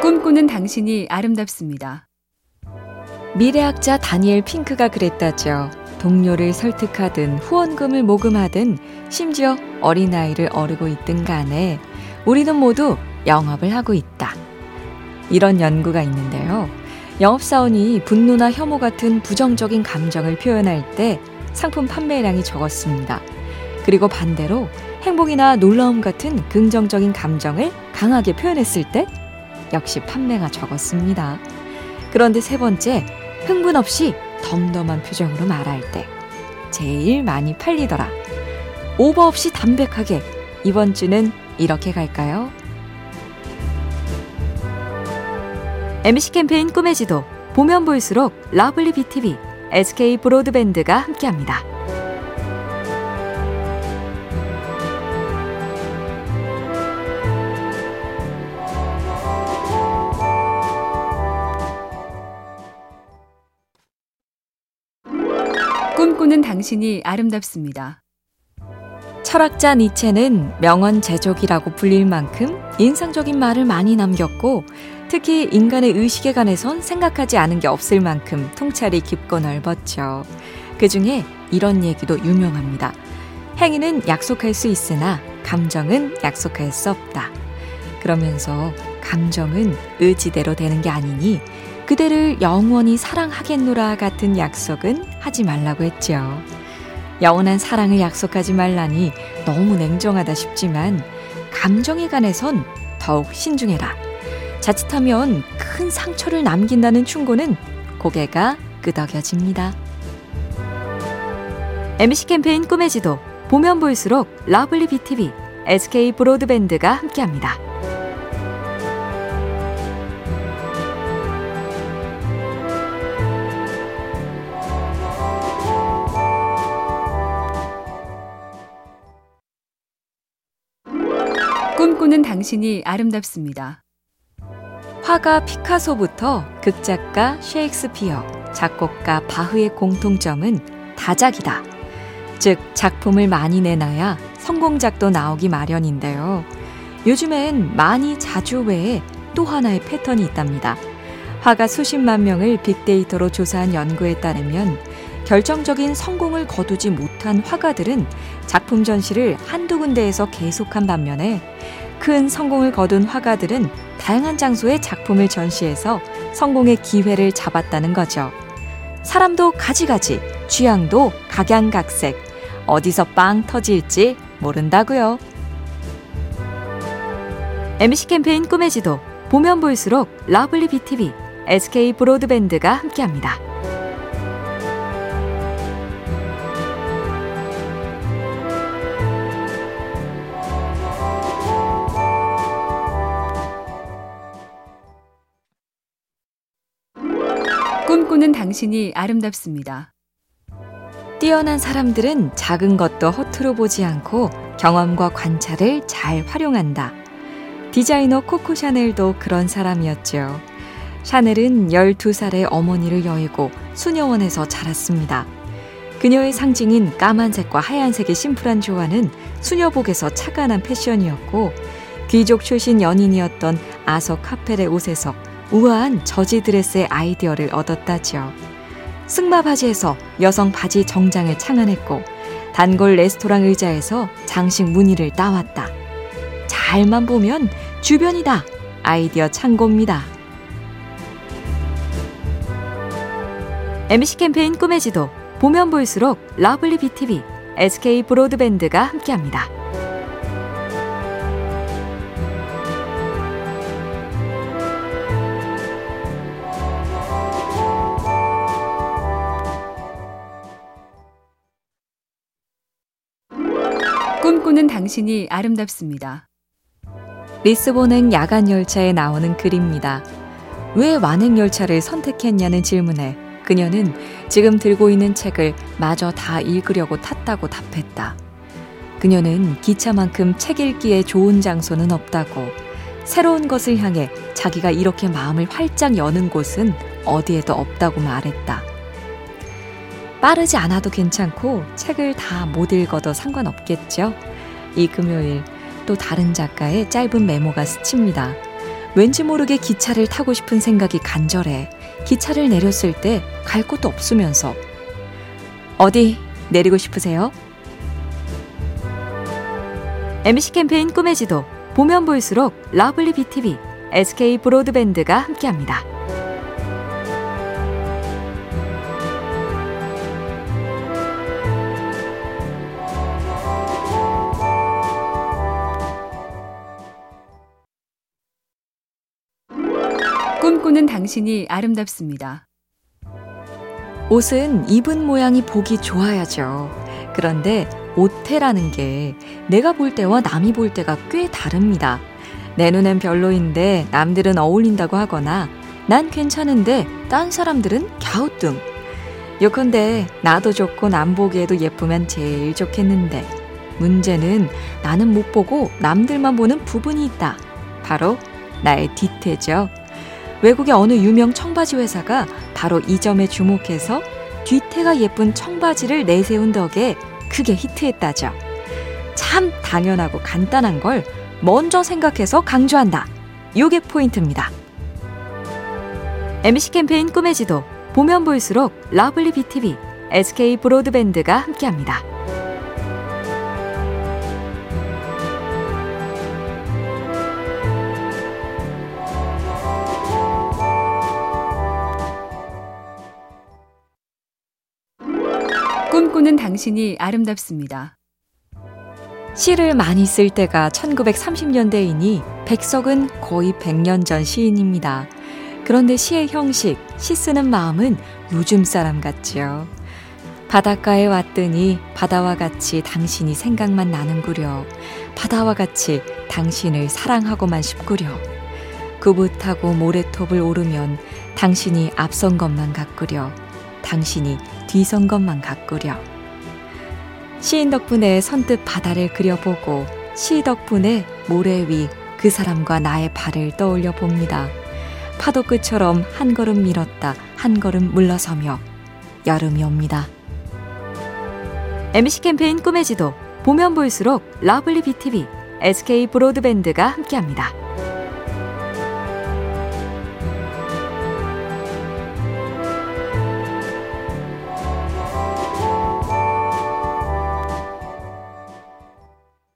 꿈꾸는 당신이 아름답습니다. 미래학자 다니엘 핑크가 그랬다죠. 동료를 설득하든 후원금을 모금하든 심지어 어린아이를 어르고 있든 간에 우리는 모두 영업을 하고 있다. 이런 연구가 있는데요. 영업사원이 분노나 혐오 같은 부정적인 감정을 표현할 때 상품 판매량이 적었습니다. 그리고 반대로 행복이나 놀라움 같은 긍정적인 감정을 강하게 표현했을 때 역시 판매가 적었습니다. 그런데 세 번째, 흥분 없이 덤덤한 표정으로 말할 때 제일 많이 팔리더라. 오버 없이 담백하게 이번 주는 이렇게 갈까요? MC 캠페인 꿈의 지도 보면 볼수록 러블리 BTV, SK 브로드밴드가 함께합니다. 당신이 아름답습니다. 철학자 니체는 명언 제조기라고 불릴 만큼 인상적인 말을 많이 남겼고 특히 인간의 의식에 관해선 생각하지 않은 게 없을 만큼 통찰이 깊고 넓었죠. 그 중에 이런 얘기도 유명합니다. 행위는 약속할 수 있으나 감정은 약속할 수 없다. 그러면서 감정은 의지대로 되는 게 아니니 그대를 영원히 사랑하겠노라 같은 약속은 하지 말라고 했죠. 영원한 사랑을 약속하지 말라니 너무 냉정하다 싶지만 감정에 관해선 더욱 신중해라. 자칫하면 큰 상처를 남긴다는 충고는 고개가 끄덕여집니다. MBC 캠페인 꿈의 지도 보면 볼수록 lovely BTV, SK 브로드밴드가 함께합니다. 꿈꾸는 당신이 아름답습니다. 화가 피카소부터 극작가 셰익스피어, 작곡가 바흐의 공통점은 다작이다. 즉, 작품을 많이 내놔야 성공작도 나오기 마련인데요. 요즘엔 많이 자주 외에 또 하나의 패턴이 있답니다. 화가 수십만 명을 빅데이터로 조사한 연구에 따르면 결정적인 성공을 거두지 못한 화가들은 작품 전시를 한두 군데에서 계속한 반면에 큰 성공을 거둔 화가들은 다양한 장소에 작품을 전시해서 성공의 기회를 잡았다는 거죠. 사람도 가지가지, 취향도 각양각색, 어디서 빵 터질지 모른다고요. MBC 캠페인 꿈의 지도 보면 볼수록 lovely BTV, SK 브로드밴드가 함께합니다. 당신이 아름답습니다. 뛰어난 사람들은 작은 것도 허투루 보지 않고 경험과 관찰을 잘 활용한다. 디자이너 코코 샤넬도 그런 사람이었죠. 샤넬은 12살의 어머니를 여의고 수녀원에서 자랐습니다. 그녀의 상징인 까만색과 하얀색의 심플한 조화는 수녀복에서 착안한 패션이었고 귀족 출신 연인이었던 아서 카펠의 옷에서 우아한 저지 드레스의 아이디어를 얻었다지요. 승마 바지에서 여성 바지 정장을 창안했고 단골 레스토랑 의자에서 장식 무늬를 따왔다. 잘만 보면 주변이 다 아이디어 창고입니다. MBC 캠페인 꿈의 지도 보면 볼수록 lovely BTV, SK 브로드밴드가 함께합니다. 꿈꾸는 당신이 아름답습니다. 리스본행 야간 열차에 나오는 글입니다. 왜 완행 열차를 선택했냐는 질문에 그녀는 지금 들고 있는 책을 마저 다 읽으려고 탔다고 답했다. 그녀는 기차만큼 책 읽기에 좋은 장소는 없다고 새로운 것을 향해 자기가 이렇게 마음을 활짝 여는 곳은 어디에도 없다고 말했다. 빠르지 않아도 괜찮고 책을 다 못 읽어도 상관없겠죠. 이 금요일 또 다른 작가의 짧은 메모가 스칩니다. 왠지 모르게 기차를 타고 싶은 생각이 간절해 기차를 내렸을 때 갈 곳도 없으면서 어디 내리고 싶으세요? MBC 캠페인 꿈의 지도 보면 볼수록 lovely BTV, SK 브로드밴드가 함께합니다. 꿈꾸는 당신이 아름답습니다. 옷은 입은 모양이 보기 좋아야죠. 그런데 옷태라는 게 내가 볼 때와 남이 볼 때가 꽤 다릅니다. 내 눈엔 별로인데 남들은 어울린다고 하거나 난 괜찮은데 딴 사람들은 갸우뚱. 요컨대 나도 좋고 남 보기에도 예쁘면 제일 좋겠는데 문제는 나는 못 보고 남들만 보는 부분이 있다. 바로 나의 뒤태죠. 외국의 어느 유명 청바지 회사가 바로 이 점에 주목해서 뒤태가 예쁜 청바지를 내세운 덕에 크게 히트했다죠. 참 당연하고 간단한 걸 먼저 생각해서 강조한다. 요게 포인트입니다. MBC 캠페인 꿈의 지도 보면 볼수록 lovely BTV, SK 브로드밴드가 함께합니다. 꿈꾸는 당신이 아름답습니다. 시를 많이 쓸 때가 1930년대이니 백석은 거의 100년 전 시인입니다. 그런데 시의 형식, 시 쓰는 마음은 요즘 사람 같지요. 바닷가에 왔더니 바다와 같이 당신이 생각만 나는구려. 바다와 같이 당신을 사랑하고만 싶구려. 구붓하고 모래톱을 오르면 당신이 앞선 것만 같구려. 당신이 뒤선 것만 같구려. 시인 덕분에 선뜻 바다를 그려보고 시 덕분에 모래 위 그 사람과 나의 발을 떠올려 봅니다. 파도 끝처럼 한 걸음 밀었다 한 걸음 물러서며 여름이 옵니다. MBC 캠페인 꿈의 지도 보면 볼수록 lovely BTV, SK 브로드밴드가 함께합니다.